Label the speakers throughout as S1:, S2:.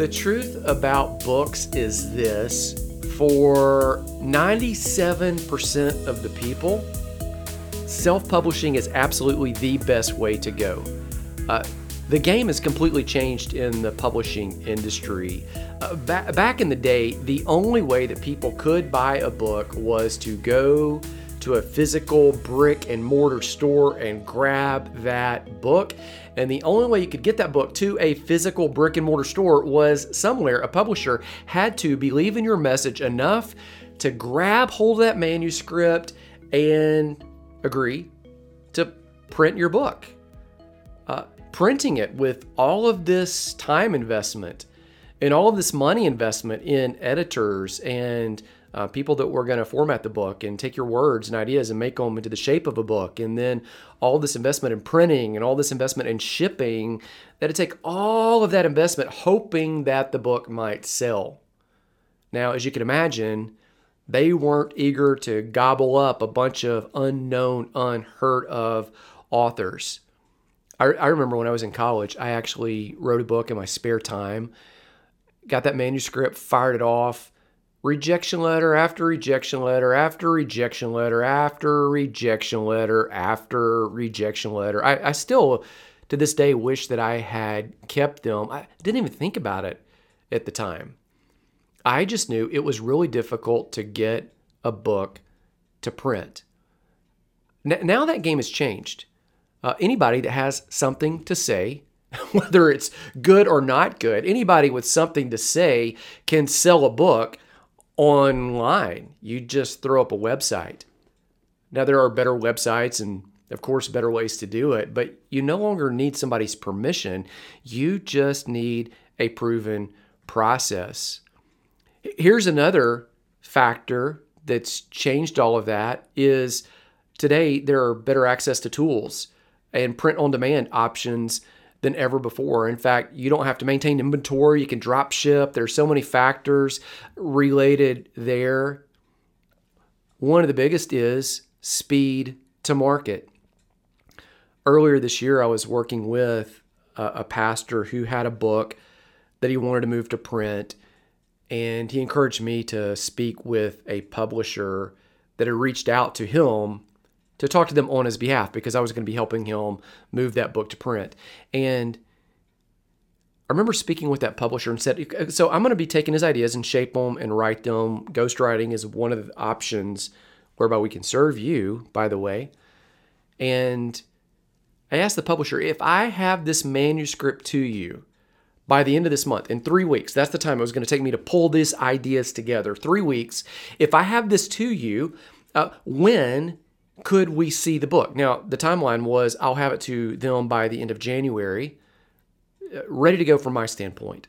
S1: The truth about books is this for 97% of the people, self publishing is absolutely the best way to go. Uh, the game has completely changed in the publishing industry. Uh, ba- back in the day, the only way that people could buy a book was to go to a physical brick and mortar store and grab that book. And the only way you could get that book to a physical brick and mortar store was somewhere a publisher had to believe in your message enough to grab hold of that manuscript and agree to print your book. Uh, printing it with all of this time investment and all of this money investment in editors and uh, people that were going to format the book and take your words and ideas and make them into the shape of a book, and then all this investment in printing and all this investment in shipping, that to take all of that investment hoping that the book might sell. Now, as you can imagine, they weren't eager to gobble up a bunch of unknown, unheard of authors. I remember when I was in college, I actually wrote a book in my spare time, got that manuscript, fired it off rejection letter after rejection letter after rejection letter after rejection letter after rejection letter. I, I still, to this day, wish that I had kept them. I didn't even think about it at the time. I just knew it was really difficult to get a book to print. Now that game has changed. Uh, anybody that has something to say, whether it's good or not good, anybody with something to say can sell a book online. You just throw up a website. Now, there are better websites and, of course, better ways to do it, but you no longer need somebody's permission. You just need a proven process. Here's another factor that's changed all of that is today there are better access to tools and print on demand options than ever before. In fact, you don't have to maintain inventory, you can drop ship. There's so many factors related there. One of the biggest is speed to market. Earlier this year, I was working with a, a pastor who had a book that he wanted to move to print, and he encouraged me to speak with a publisher that had reached out to him to talk to them on his behalf because I was going to be helping him move that book to print. And I remember speaking with that publisher and said, So I'm going to be taking his ideas and shape them and write them. Ghostwriting is one of the options whereby we can serve you, by the way. And I asked the publisher, If I have this manuscript to you, by the end of this month, in three weeks, that's the time it was going to take me to pull these ideas together. Three weeks. If I have this to you, uh, when could we see the book? Now, the timeline was I'll have it to them by the end of January, uh, ready to go from my standpoint,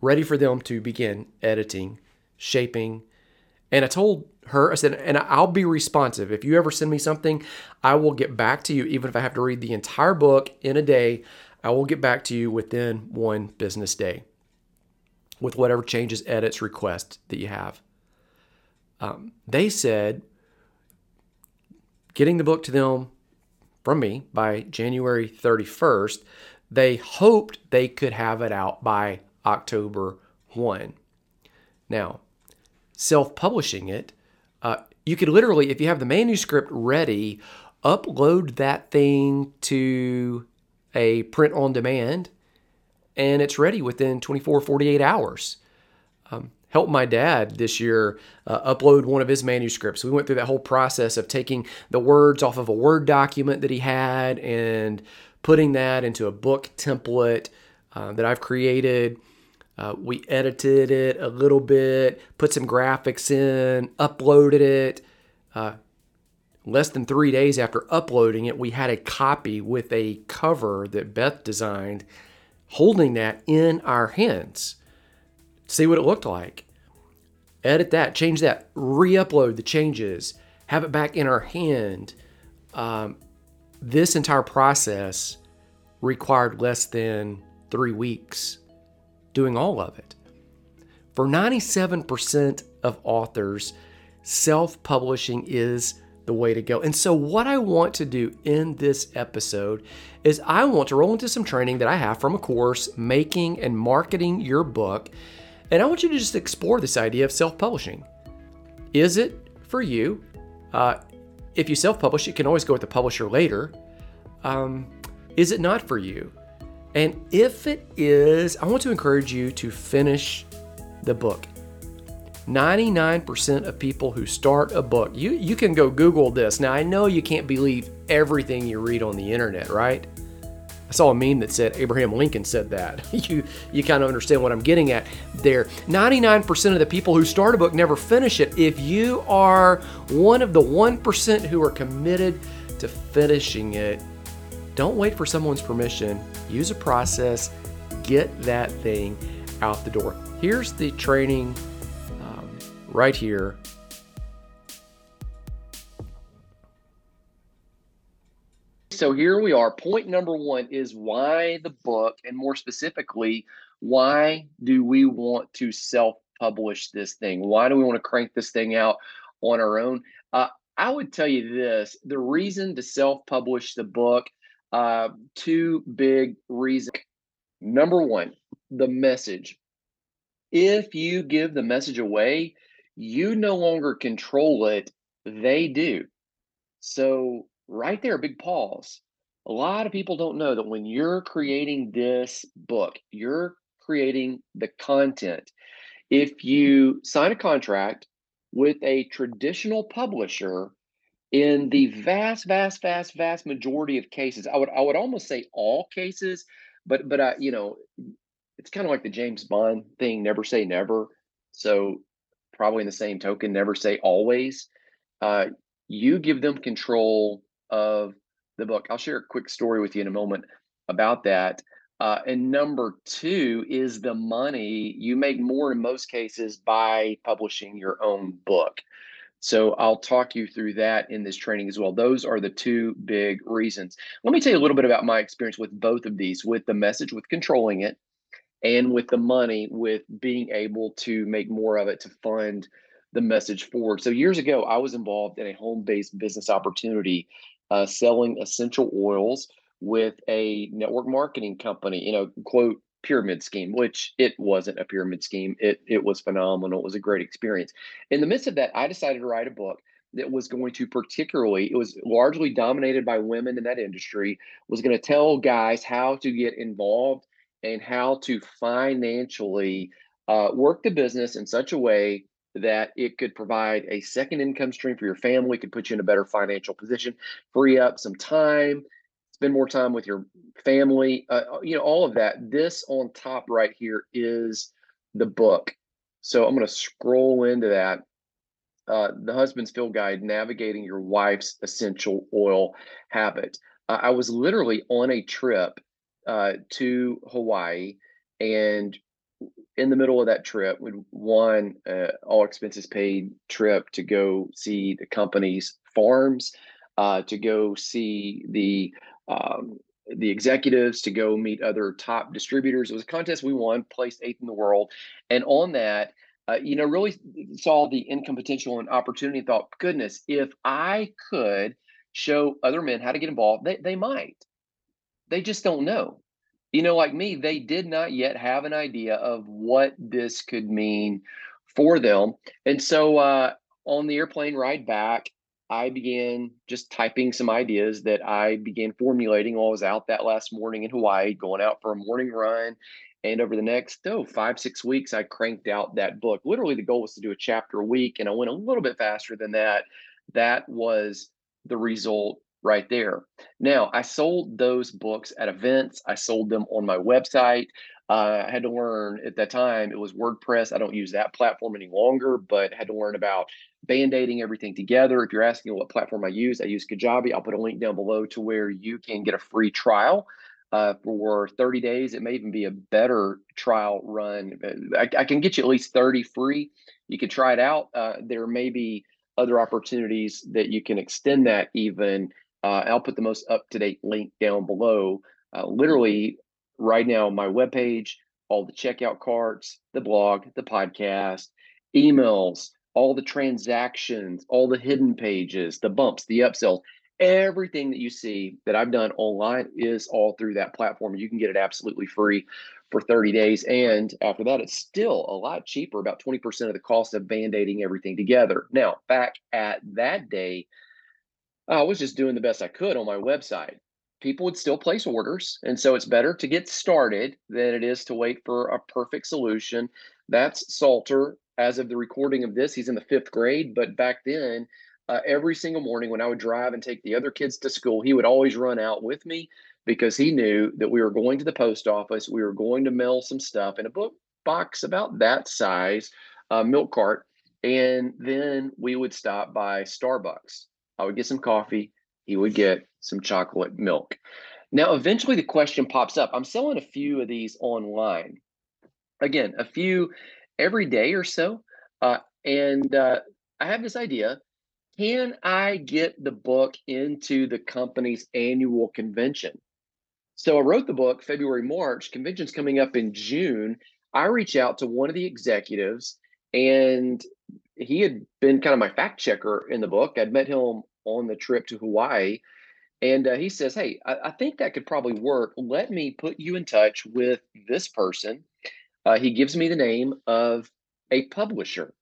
S1: ready for them to begin editing, shaping. And I told her, I said, and I'll be responsive. If you ever send me something, I will get back to you, even if I have to read the entire book in a day. I will get back to you within one business day with whatever changes, edits, requests that you have. Um, they said getting the book to them from me by January 31st. They hoped they could have it out by October 1. Now, self publishing it, uh, you could literally, if you have the manuscript ready, upload that thing to a print on demand and it's ready within 24, 48 hours. Um, helped my dad this year uh, upload one of his manuscripts. We went through that whole process of taking the words off of a Word document that he had and putting that into a book template uh, that I've created. Uh, we edited it a little bit, put some graphics in, uploaded it. Uh, less than three days after uploading it, we had a copy with a cover that Beth designed, holding that in our hands see what it looked like. Edit that, change that, re upload the changes, have it back in our hand. Um, this entire process required less than three weeks doing all of it. For 97% of authors, self publishing is the way to go. And so, what I want to do in this episode is I want to roll into some training that I have from a course, Making and Marketing Your Book. And I want you to just explore this idea of self publishing. Is it for you? Uh, if you self publish, you can always go with the publisher later. Um, is it not for you? And if it is, I want to encourage you to finish the book. 99% of people who start a book, you, you can go Google this. Now, I know you can't believe everything you read on the internet, right? I saw a meme that said Abraham Lincoln said that. you you kind of understand what I'm getting at there. 99% of the people who start a book never finish it. If you are one of the 1% who are committed to finishing it, don't wait for someone's permission. Use a process, get that thing out the door. Here's the training um, right here. So here we are. Point number one is why the book, and more specifically, why do we want to self publish this thing? Why do we want to crank this thing out on our own? Uh, I would tell you this the reason to self publish the book, uh, two big reasons. Number one, the message. If you give the message away, you no longer control it, they do. So, right there, big pause. A lot of people don't know that when you're creating this book, you're creating the content. If you sign a contract with a traditional publisher, in the vast, vast, vast, vast majority of cases, I would I would almost say all cases, but but I, you know, it's kind of like the James Bond thing, never say never. So probably in the same token, never say always. Uh, you give them control of the book. I'll share a quick story with you in a moment about that. Uh, and number two is the money. You make more in most cases by publishing your own book. So I'll talk you through that in this training as well. Those are the two big reasons. Let me tell you a little bit about my experience with both of these with the message, with controlling it, and with the money with being able to make more of it to fund the message forward. So years ago, I was involved in a home-based business opportunity uh, selling essential oils with a network marketing company, you know, quote pyramid scheme, which it wasn't a pyramid scheme. It it was phenomenal. It was a great experience. In the midst of that, I decided to write a book that was going to particularly it was largely dominated by women in that industry was going to tell guys how to get involved and how to financially uh, work the business in such a way that it could provide a second income stream for your family, could put you in a better financial position, free up some time, spend more time with your family, uh, uh you know, all of that. This on top right here is the book. So I'm going to scroll into that. Uh, the husband's field guide navigating your wife's essential oil habit. Uh, I was literally on a trip uh, to Hawaii, and in the middle of that trip, we won uh, all expenses paid trip to go see the company's farms, uh, to go see the um, the executives, to go meet other top distributors. It was a contest we won, placed eighth in the world, and on that. Uh, you know, really saw the income potential and opportunity. And thought, goodness, if I could show other men how to get involved, they, they might they just don't know. You know, like me, they did not yet have an idea of what this could mean for them. And so uh, on the airplane ride back, I began just typing some ideas that I began formulating while I was out that last morning in Hawaii, going out for a morning run. And over the next, oh, five, six weeks, I cranked out that book. Literally, the goal was to do a chapter a week, and I went a little bit faster than that. That was the result right there. Now, I sold those books at events. I sold them on my website. Uh, I had to learn at that time it was WordPress. I don't use that platform any longer, but had to learn about band-aiding everything together. If you're asking what platform I use, I use Kajabi. I'll put a link down below to where you can get a free trial uh, for 30 days. It may even be a better trial run. I, I, can get you at least 30 free. You can try it out. Uh, there may be other opportunities that you can extend that even uh, I'll put the most up to date link down below. Uh, literally, right now, my webpage, all the checkout carts, the blog, the podcast, emails, all the transactions, all the hidden pages, the bumps, the upsells, everything that you see that I've done online is all through that platform. You can get it absolutely free for 30 days. And after that, it's still a lot cheaper, about 20% of the cost of band aiding everything together. Now, back at that day, I was just doing the best I could on my website. People would still place orders. And so it's better to get started than it is to wait for a perfect solution. That's Salter. As of the recording of this, he's in the fifth grade. But back then, uh, every single morning when I would drive and take the other kids to school, he would always run out with me because he knew that we were going to the post office. We were going to mail some stuff in a book box about that size, uh, milk cart. And then we would stop by Starbucks. I would get some coffee. He would get some chocolate milk. Now, eventually the question pops up. I'm selling a few of these online. Again, a few every day or so. Uh, and uh, I have this idea can I get the book into the company's annual convention? So I wrote the book February, March, convention's coming up in June. I reach out to one of the executives, and he had been kind of my fact checker in the book. I'd met him on the trip to Hawaii. And uh, he says, Hey, I, I, think that could probably work. Let me put you in touch with this person. Uh, he gives me the name of a publisher.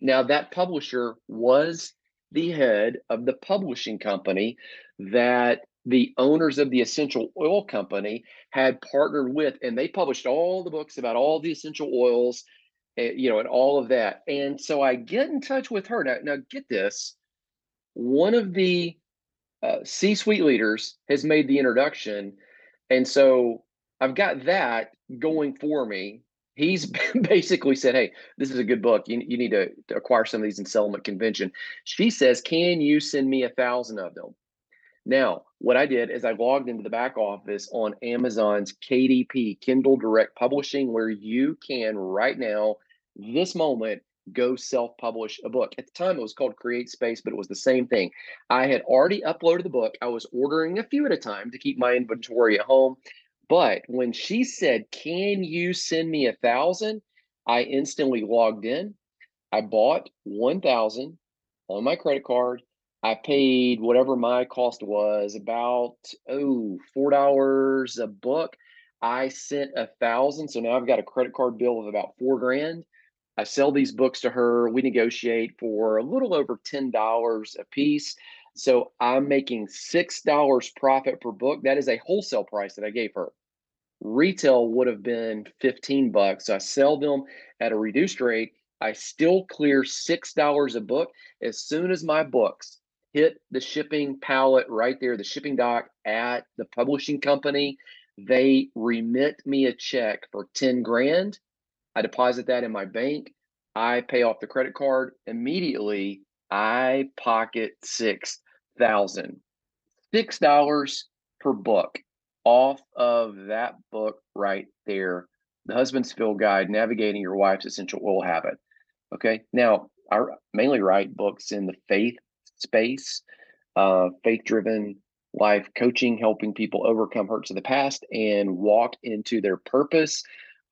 S1: Now, that publisher was the head of the publishing company that the owners of the essential oil company had partnered with and they published all the books about all the essential oils eh, you know and all of that and so i get in touch with her now, now get this one of the uh, c-suite leaders has made the introduction and so i've got that going for me he's basically said, "Hey, this is a good book. You, you need to, to acquire some of these in settlement convention." She says, "Can you send me a thousand of them?" Now, what I did is I logged into the back office on Amazon's KDP, Kindle Direct Publishing, where you can right now, this moment, go self publish a book. At the time, it was called Create Space, but it was the same thing. I had already uploaded the book. I was ordering a few at a time to keep my inventory at home. But when she said, Can you send me a thousand? I instantly logged in. I bought 1,000 on my credit card. I paid whatever my cost was, about oh, four dollars a book. I sent a thousand. So now I've got a credit card bill of about four grand. I sell these books to her. We negotiate for a little over $10 a piece. So I'm making $6 profit per book. That is a wholesale price that I gave her. Retail would have been 15 bucks. So I sell them at a reduced rate. I still clear $6 a book as soon as my books hit the shipping pallet right there, the shipping dock at the publishing company. They remit me a check for 10 grand. I deposit that in my bank. I pay off the credit card immediately. I pocket six thousand. Six dollars per book off of that book right there. The Husband's Field Guide, Navigating Your Wife's Essential Oil Habit. Okay. Now, I mainly write books in the faith space, uh, faith driven life coaching, helping people overcome hurts of the past and walk into their purpose.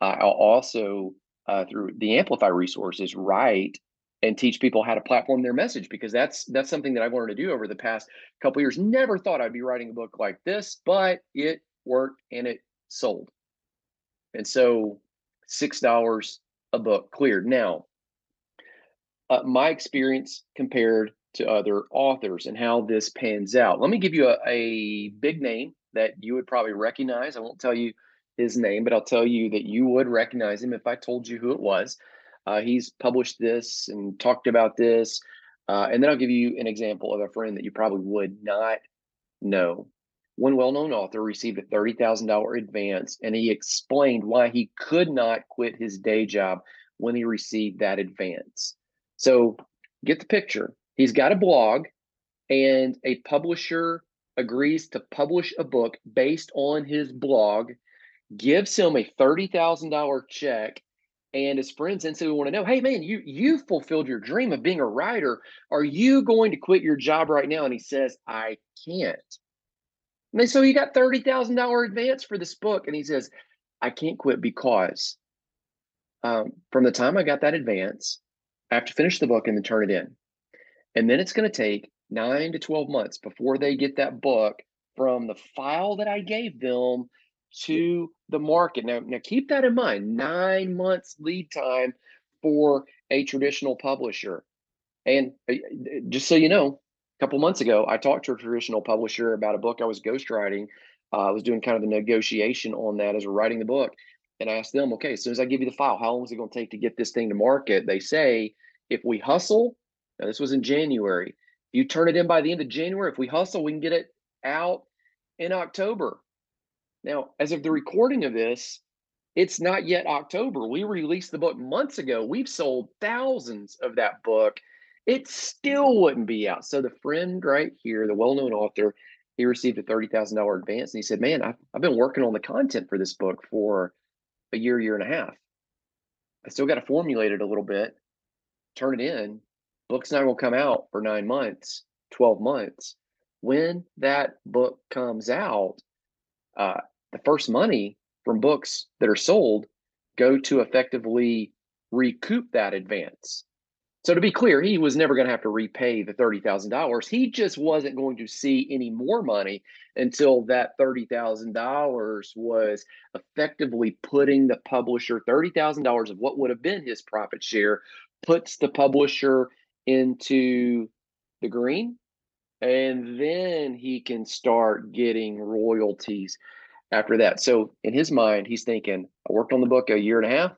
S1: I'll also, uh, through the Amplify resources, write and teach people how to platform their message because that's that's something that I've learned to do over the past couple years. Never thought I'd be writing a book like this, but it worked and it sold. And so six dollars a book cleared. Now, uh, my experience compared to other authors and how this pans out. Let me give you a, a big name that you would probably recognize. I won't tell you his name, but I'll tell you that you would recognize him if I told you who it was. Uh, he's published this and talked about this. Uh, and then I'll give you an example of a friend that you probably would not know. One well known author received a $30,000 advance, and he explained why he could not quit his day job when he received that advance. So get the picture. He's got a blog, and a publisher agrees to publish a book based on his blog, gives him a $30,000 check, and his friends instantly want to know, hey man, you you fulfilled your dream of being a writer. Are you going to quit your job right now? And he says, I can't. And they so he got thirty thousand dollar advance for this book, and he says, I can't quit because um, from the time I got that advance I have to finish the book and then turn it in. And then it's going to take nine to 12 months before they get that book from the file that I gave them to the market. Now, now keep that in mind nine months lead time for a traditional publisher. And uh, just so you know, a couple months ago, I talked to a traditional publisher about a book I was ghostwriting. Uh, I was doing kind of the negotiation on that as we're writing the book. And I asked them, okay, as soon as I give you the file, how long is it going to take to get this thing to market? They say, if we hustle, now this was in January, you turn it in by the end of January. If we hustle, we can get it out in October. Now, as of the recording of this, it's not yet October. We released the book months ago. We've sold thousands of that book. It still wouldn't be out. So the friend right here, the well-known author, he received a $30,000 advance and he said, man, I've, I've been working on the content for this book for a year, year and a half. I still got to formulate it a little bit, turn it in. Book's not going to come out for nine months, 12 months. When that book comes out, uh, the first money from books that are sold go to effectively recoup that advance. So to be clear, he was never going to have to repay the $30,000. He just wasn't going to see any more money until that $30,000 was effectively putting the publisher $30,000 of what would have been his profit share puts the publisher into the green and then he can start getting royalties after that. So in his mind, he's thinking, I worked on the book a year and a half.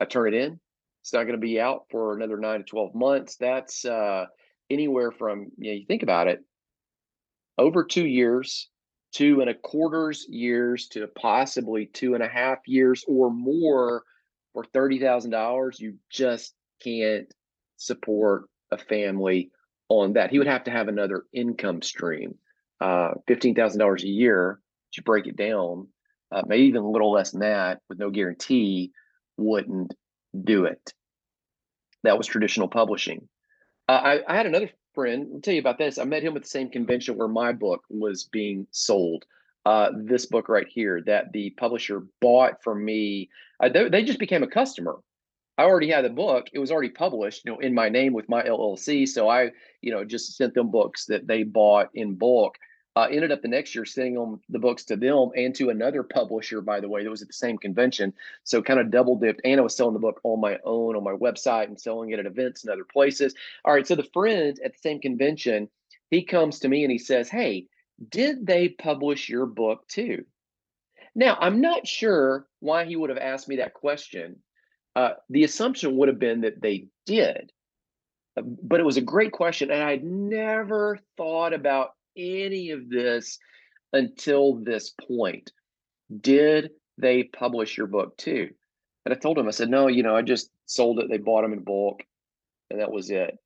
S1: I turn it in. It's not going to be out for another nine to 12 months. That's uh, anywhere from, you, know, you think about it, over two years, two and a quarters years to possibly two and a half years or more for $30,000. You just can't support a family on that. He would have to have another income stream, uh, $15,000 a year break it down, uh, maybe even a little less than that with no guarantee, wouldn't do it. That was traditional publishing. Uh, I, I had another friend, I'll tell you about this. I met him at the same convention where my book was being sold. Uh, this book right here that the publisher bought from me. Uh, they, they, just became a customer. I already had the book; it was already published, you know, in my name with my LLC. So I, you know, just sent them books that they bought in bulk. Uh, ended up the next year sending them the books to them and to another publisher, by the way, that was at the same convention. So kind of double dipped. And I was selling the book on my own on my website and selling it at events and other places. All right. So the friend at the same convention, he comes to me and he says, Hey, did they publish your book too? Now, I'm not sure why he would have asked me that question. Uh, the assumption would have been that they did, uh, but it was a great question. And I'd never thought about any of this until this point. Did they publish your book too? And I told him, I said, no, you know, I just sold it. They bought them in bulk, and that was it.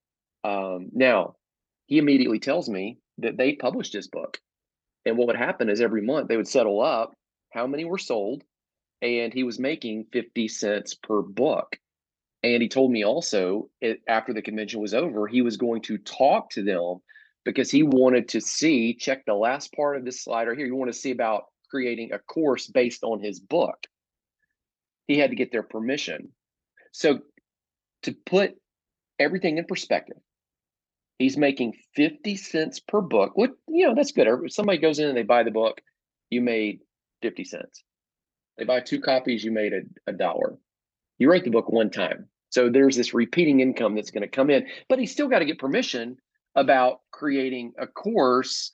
S1: Um, now, he immediately tells me that they published his book. And what would happen is every month they would settle up how many were sold, and he was making 50 cents per book. And he told me also it, after the convention was over, he was going to talk to them because he wanted to see, check the last part of this slide right here. You want to see about creating a course based on his book. He had to get their permission. So to put everything in perspective, he's making 50 cents per book. What you know, that's good. If somebody goes in and they buy the book, you made 50 cents. They buy two copies, you made a, a dollar. You write the book one time. So there's this repeating income that's going to come in, but he's still got to get permission about creating a course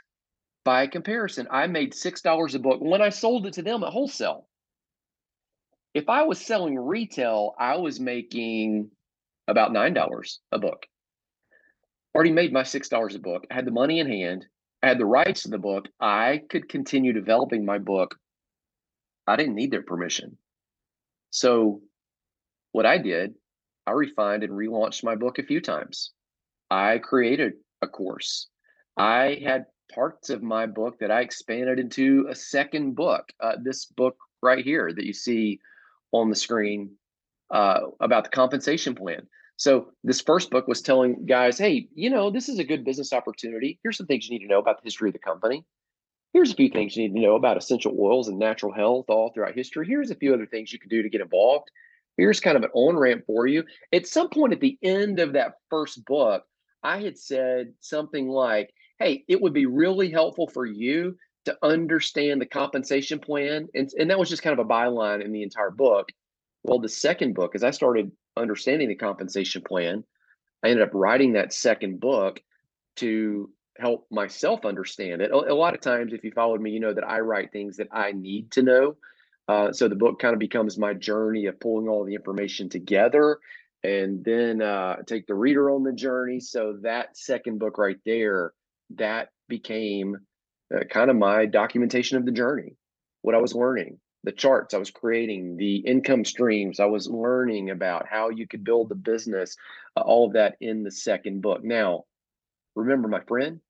S1: by comparison. I made $6 a book when I sold it to them at wholesale. If I was selling retail, I was making about $9 a book. Already made my $6 a book. I had the money in hand. I had the rights to the book. I could continue developing my book. I didn't need their permission. So, what I did, I refined and relaunched my book a few times. I created a course. I had parts of my book that I expanded into a second book. Uh, this book right here that you see on the screen uh, about the compensation plan. So this first book was telling guys, hey, you know, this is a good business opportunity. Here's some things you need to know about the history of the company. Here's a few things you need to know about essential oils and natural health all throughout history. Here's a few other things you can do to get involved. here's kind of an on ramp for you. At some point at the end of that first book, I had said something like, Hey, it would be really helpful for you to understand the compensation plan. And, and that was just kind of a byline in the entire book. Well, the second book, as I started understanding the compensation plan, I ended up writing that second book to help myself understand it. A, lot of times, if you followed me, you know that I write things that I need to know. Uh, so the book kind of becomes my journey of pulling all the information together and then uh, take the reader on the journey. So that second book right there, that became uh, kind of my documentation of the journey, what I was learning, the charts I was creating, the income streams I was learning about, how you could build the business, uh, all of that in the second book. Now, remember, my friend,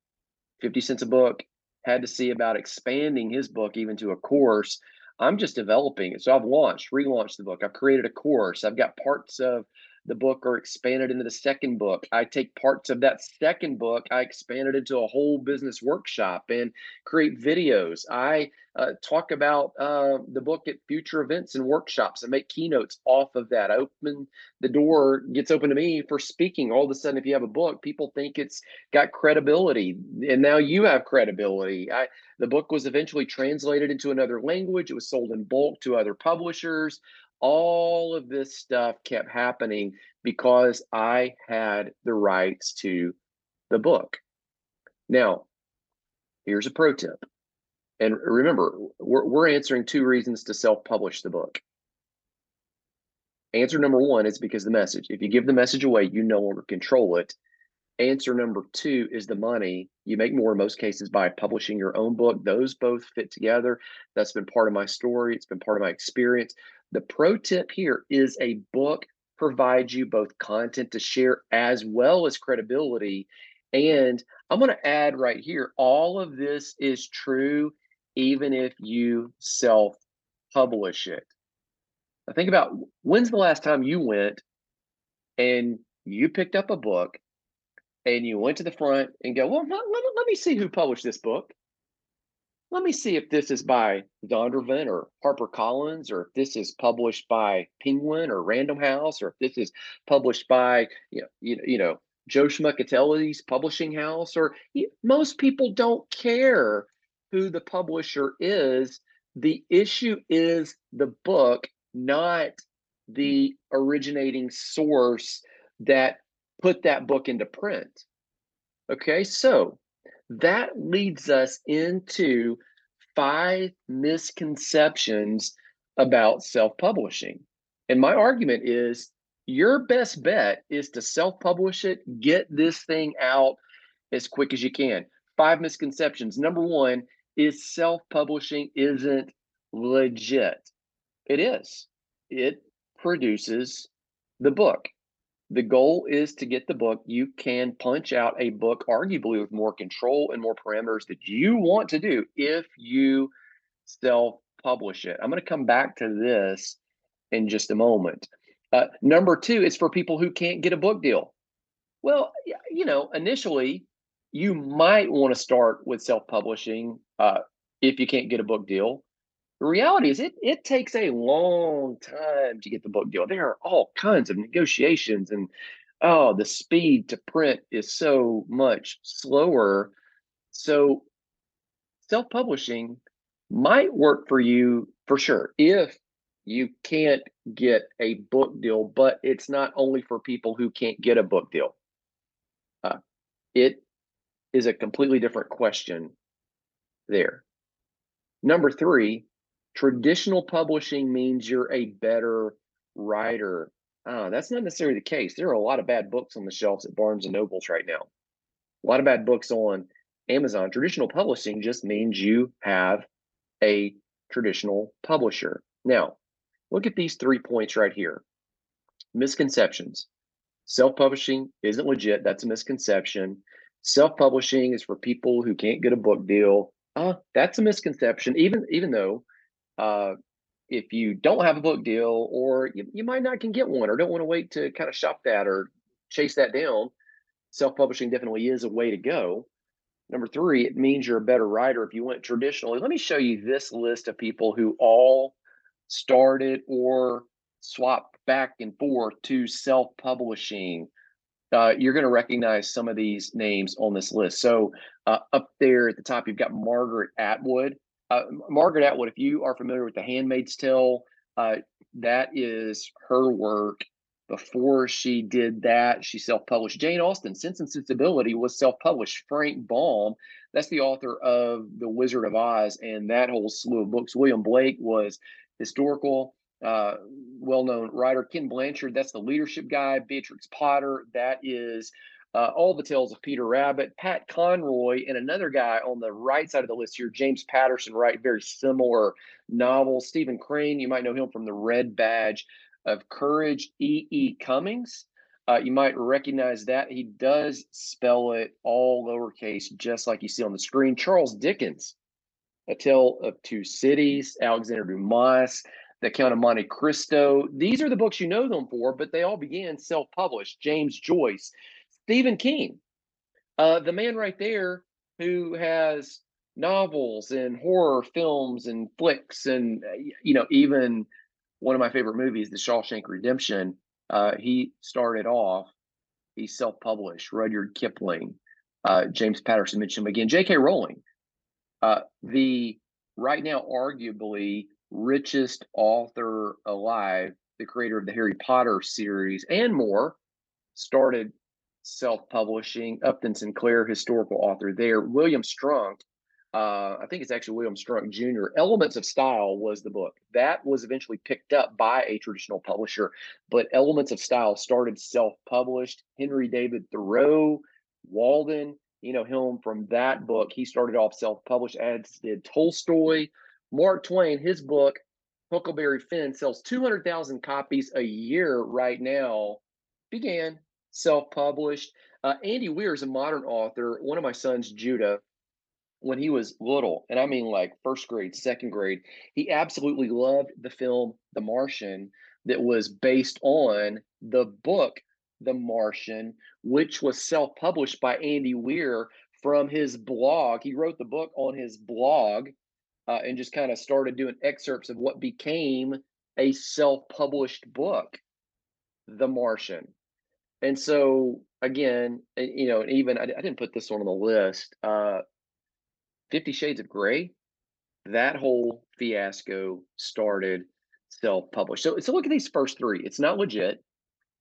S1: 50 cents a book, had to see about expanding his book even to a course. I'm just developing it. So I've launched, relaunched the book. I've created a course. I've got parts of the book are expanded into the second book. I take parts of that second book, I expand it into a whole business workshop and create videos. I uh, talk about uh, the book at future events and workshops and make keynotes off of that. I open the door, gets open to me for speaking. All of a sudden, if you have a book, people think it's got credibility, and now you have credibility. I, the book was eventually translated into another language. It was sold in bulk to other publishers all of this stuff kept happening because I had the rights to the book. Now, here's a pro tip. And remember, we're, we're answering two reasons to self publish the book. Answer number one is because the message. If you give the message away, you no longer control it. Answer number two is the money. You make more in most cases by publishing your own book. Those both fit together. That's been part of my story. It's been part of my experience. The pro tip here is a book provides you both content to share as well as credibility. And I'm going to add right here all of this is true even if you self publish it. Now, think about when's the last time you went and you picked up a book and you went to the front and go, Well, let, let, let me see who published this book let me see if this is by Zondervan or HarperCollins, or if this is published by Penguin or Random House, or if this is published by you know you you know Joe Schmuckatelli's publishing house. Or most people don't care who the publisher is. The issue is the book, not the originating source that put that book into print. Okay, so that leads us into five misconceptions about self publishing. And my argument is your best bet is to self publish it, get this thing out as quick as you can. Five misconceptions. Number one is self publishing isn't legit. It is, it produces the book the goal is to get the book. You can punch out a book, arguably with more control and more parameters that you want to do if you self publish it. I'm going to come back to this in just a moment. Uh, number two is for people who can't get a book deal. Well, you know, initially, you might want to start with self publishing uh, if you can't get a book deal. The reality is, it it takes a long time to get the book deal. There are all kinds of negotiations, and oh, the speed to print is so much slower. So, self publishing might work for you for sure if you can't get a book deal, but it's not only for people who can't get a book deal. Uh, it is a completely different question there. Number three, Traditional publishing means you're a better writer. Uh, that's not necessarily the case. There are a lot of bad books on the shelves at Barnes and Nobles right now. A lot of bad books on Amazon. Traditional publishing just means you have a traditional publisher. Now, look at these three points right here. Misconceptions. Self-publishing isn't legit. That's a misconception. Self-publishing is for people who can't get a book deal. Uh, that's a misconception. Even even though uh, if you don't have a book deal, or you, you might not can get one, or don't want to wait to kind of shop that or chase that down, self publishing definitely is a way to go. Number three, it means you're a better writer if you went traditionally. Let me show you this list of people who all started or swapped back and forth to self publishing, uh, you're going to recognize some of these names on this list. So, uh, up there at the top, you've got Margaret Atwood. Uh, Margaret Atwood, if you are familiar with The Handmaid's Tale, uh, that is her work. Before she did that, she self published. Jane Austen, Sense and Sensibility, was self published. Frank Baum, that's the author of The Wizard of Oz and that whole slew of books. William Blake was historical uh, well-known writer Ken Blanchard. That's the leadership guy. Beatrix Potter. That is uh, all the tales of Peter Rabbit. Pat Conroy and another guy on the right side of the list here, James Patterson, write very similar novels. Stephen Crane, you might know him from the Red Badge of Courage. E. E. Cummings. Uh, you might recognize that he does spell it all lowercase, just like you see on the screen. Charles Dickens, A Tale of Two Cities, Alexander Dumas, the Count of Monte Cristo. These are the books you know them for, but they all began self published. James Joyce, Stephen King, uh, the man right there who has novels and horror films and flicks, and, uh, you know, even one of my favorite movies, The Shawshank Redemption. Uh, he started off, he self published, Rudyard Kipling, uh, James Patterson mentioned him again, J.K. Rowling. Uh, the right now, arguably richest author alive, the creator of the Harry Potter series and more, started self publishing. Upton Sinclair, historical author there. William Strunk, uh, I think it's actually William Strunk Jr. Elements of Style was the book. That was eventually picked up by a traditional publisher, but Elements of Style started self published. Henry David Thoreau, Walden, you know him from that book. He started off self published, as did Tolstoy. Mark Twain, his book, Huckleberry Finn, sells 200,000 copies a year right now. Began self published. Uh, Andy Weir is a modern author. One of my sons, Judah, when he was little, and I mean like first grade, second grade, he absolutely loved the film The Martian that was based on the book The Martian, which was self published by Andy Weir from his blog. He wrote the book on his blog uh, and just kind of started doing excerpts of what became a self-published book, The Martian. And so again, you know, even I, I didn't put this one on the list. Uh, Fifty Shades of Grey, that whole fiasco started self-published. So, so look at these first three. It's not legit.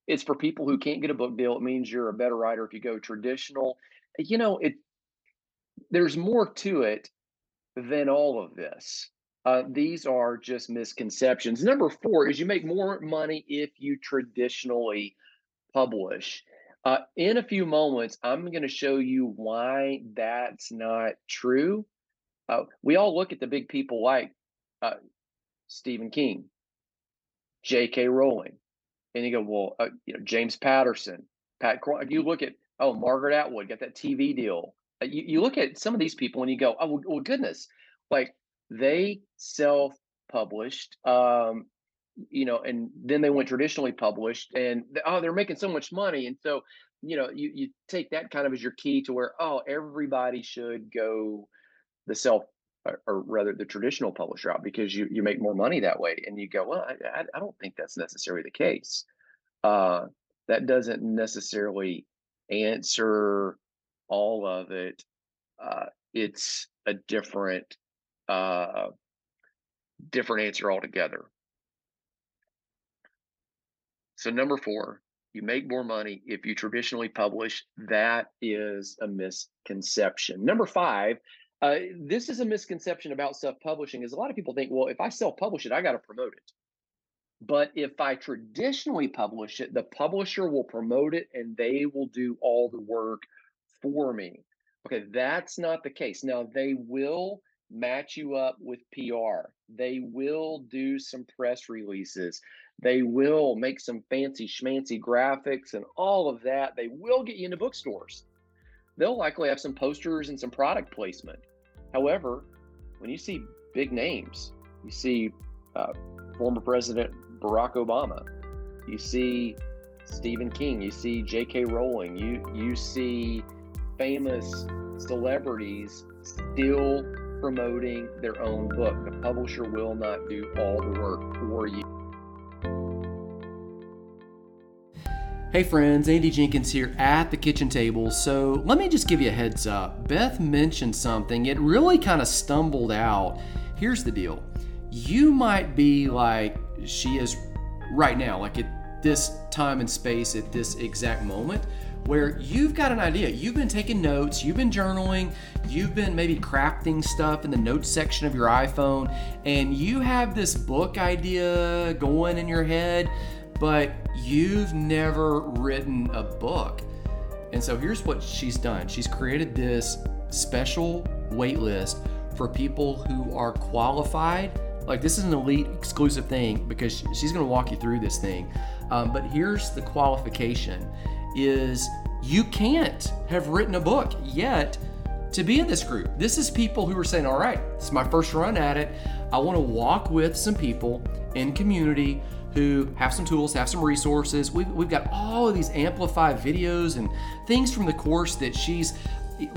S1: It's for people who can't get a book deal. It means you're a better writer if you go traditional. You know, it. There's more to it than all of this. Uh, these are just misconceptions. Number four is you make more money if you traditionally publish. Uh, in a few moments, I'm going to show you why that's not true. Uh, we all look at the big people like uh, Stephen King, J.K. Rowling, and you go, well, uh, you know, James Patterson, Pat. If you look at oh, Margaret Atwood got that TV deal. Uh, you, you look at some of these people and you go, oh, well, goodness, like they self published, um, you know, and then they went traditionally published and oh, they're making so much money. And so, you know, you, you take that kind of as your key to where, oh, everybody should go the self or, rather the traditional publisher out because you, you make more money that way. And you go, well, I, I don't think that's necessarily the case. Uh, that doesn't necessarily answer all of it. Uh, it's a different uh, different answer altogether. So number four, you make more money if you traditionally publish. That is a misconception. Number five, uh, this is a misconception about self-publishing. Is a lot of people think, well, if I self-publish it, I got to promote it. But if I traditionally publish it, the publisher will promote it and they will do all the work for me. Okay, that's not the case. Now, they will match you up with PR. They will do some press releases. They will make some fancy schmancy graphics and all of that. They will get you into bookstores. They'll likely have some posters and some product placement. However, when you see big names, you see uh, former President Barack Obama, you see Stephen King, you see J.K. Rowling, you you see famous celebrities still promoting their own book. The publisher will not do all the work for you. Hey friends, Andy Jenkins here at the kitchen table. So let me just give you a heads up. Beth mentioned something, it really kind of stumbled out. Here's the deal you might be like she is right now, like at this time and space, at this exact moment, where you've got an idea. You've been taking notes, you've been journaling, you've been maybe crafting stuff in the notes section of your iPhone, and you have this book idea going in your head but you've never written a book. And so here's what she's done she's created this special wait list for people who are qualified. Like, this is an elite exclusive thing because she's going to walk you through this thing. Um, but here's the qualification is you can't have written a book yet to be in this group. This is people who are saying, all right, it's my first run at it. I want to walk with some people in community who have some tools, have some resources. We've, we've got all of these amplified videos and things from the course that she's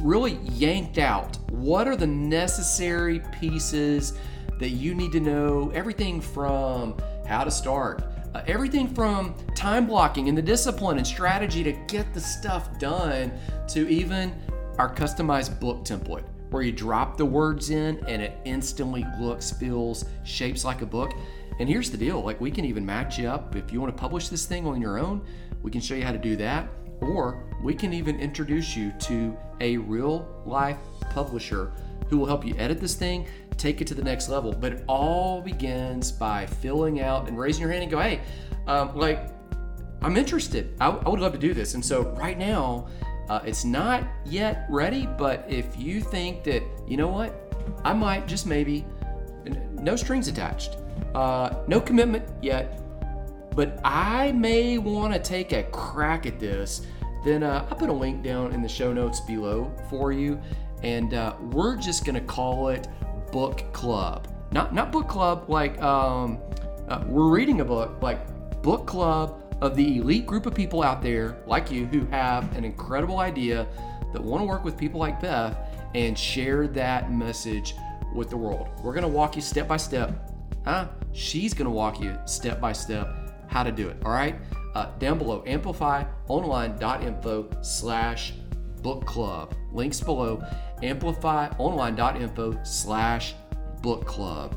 S1: really yanked out. What are the necessary pieces that you need to know? Everything from how to start, uh, everything from time blocking and the discipline and strategy to get the stuff done to even our customized book template where you drop the words in and it instantly looks, feels, shapes like a book. And here's the deal like, we can even match you up. If you want to publish this thing on your own, we can show you how to do that. Or we can even introduce you to a real life publisher who will help you edit this thing, take it to the next level. But it all begins by filling out and raising your hand and go, hey, um, like, I'm interested. I, I, would love to do this. And so right now, uh, it's not yet ready, but if you think that, you know what, I might just maybe, no strings attached. Uh, no commitment yet, but I may want to take a crack at this. Then uh, I put a link down in the show notes below for you, and uh, we're just gonna call it Book Club. Not not book club like um, uh, we're reading a book, like book club of the elite group of people out there like you who have an incredible idea that want to work with people like Beth and share that message with the world. We're gonna walk you step by step Huh? She's to walk you step by step how to do it. All right? Uh, down below, amplifyonline.info slash book club. Links below, amplifyonline.info slash book club.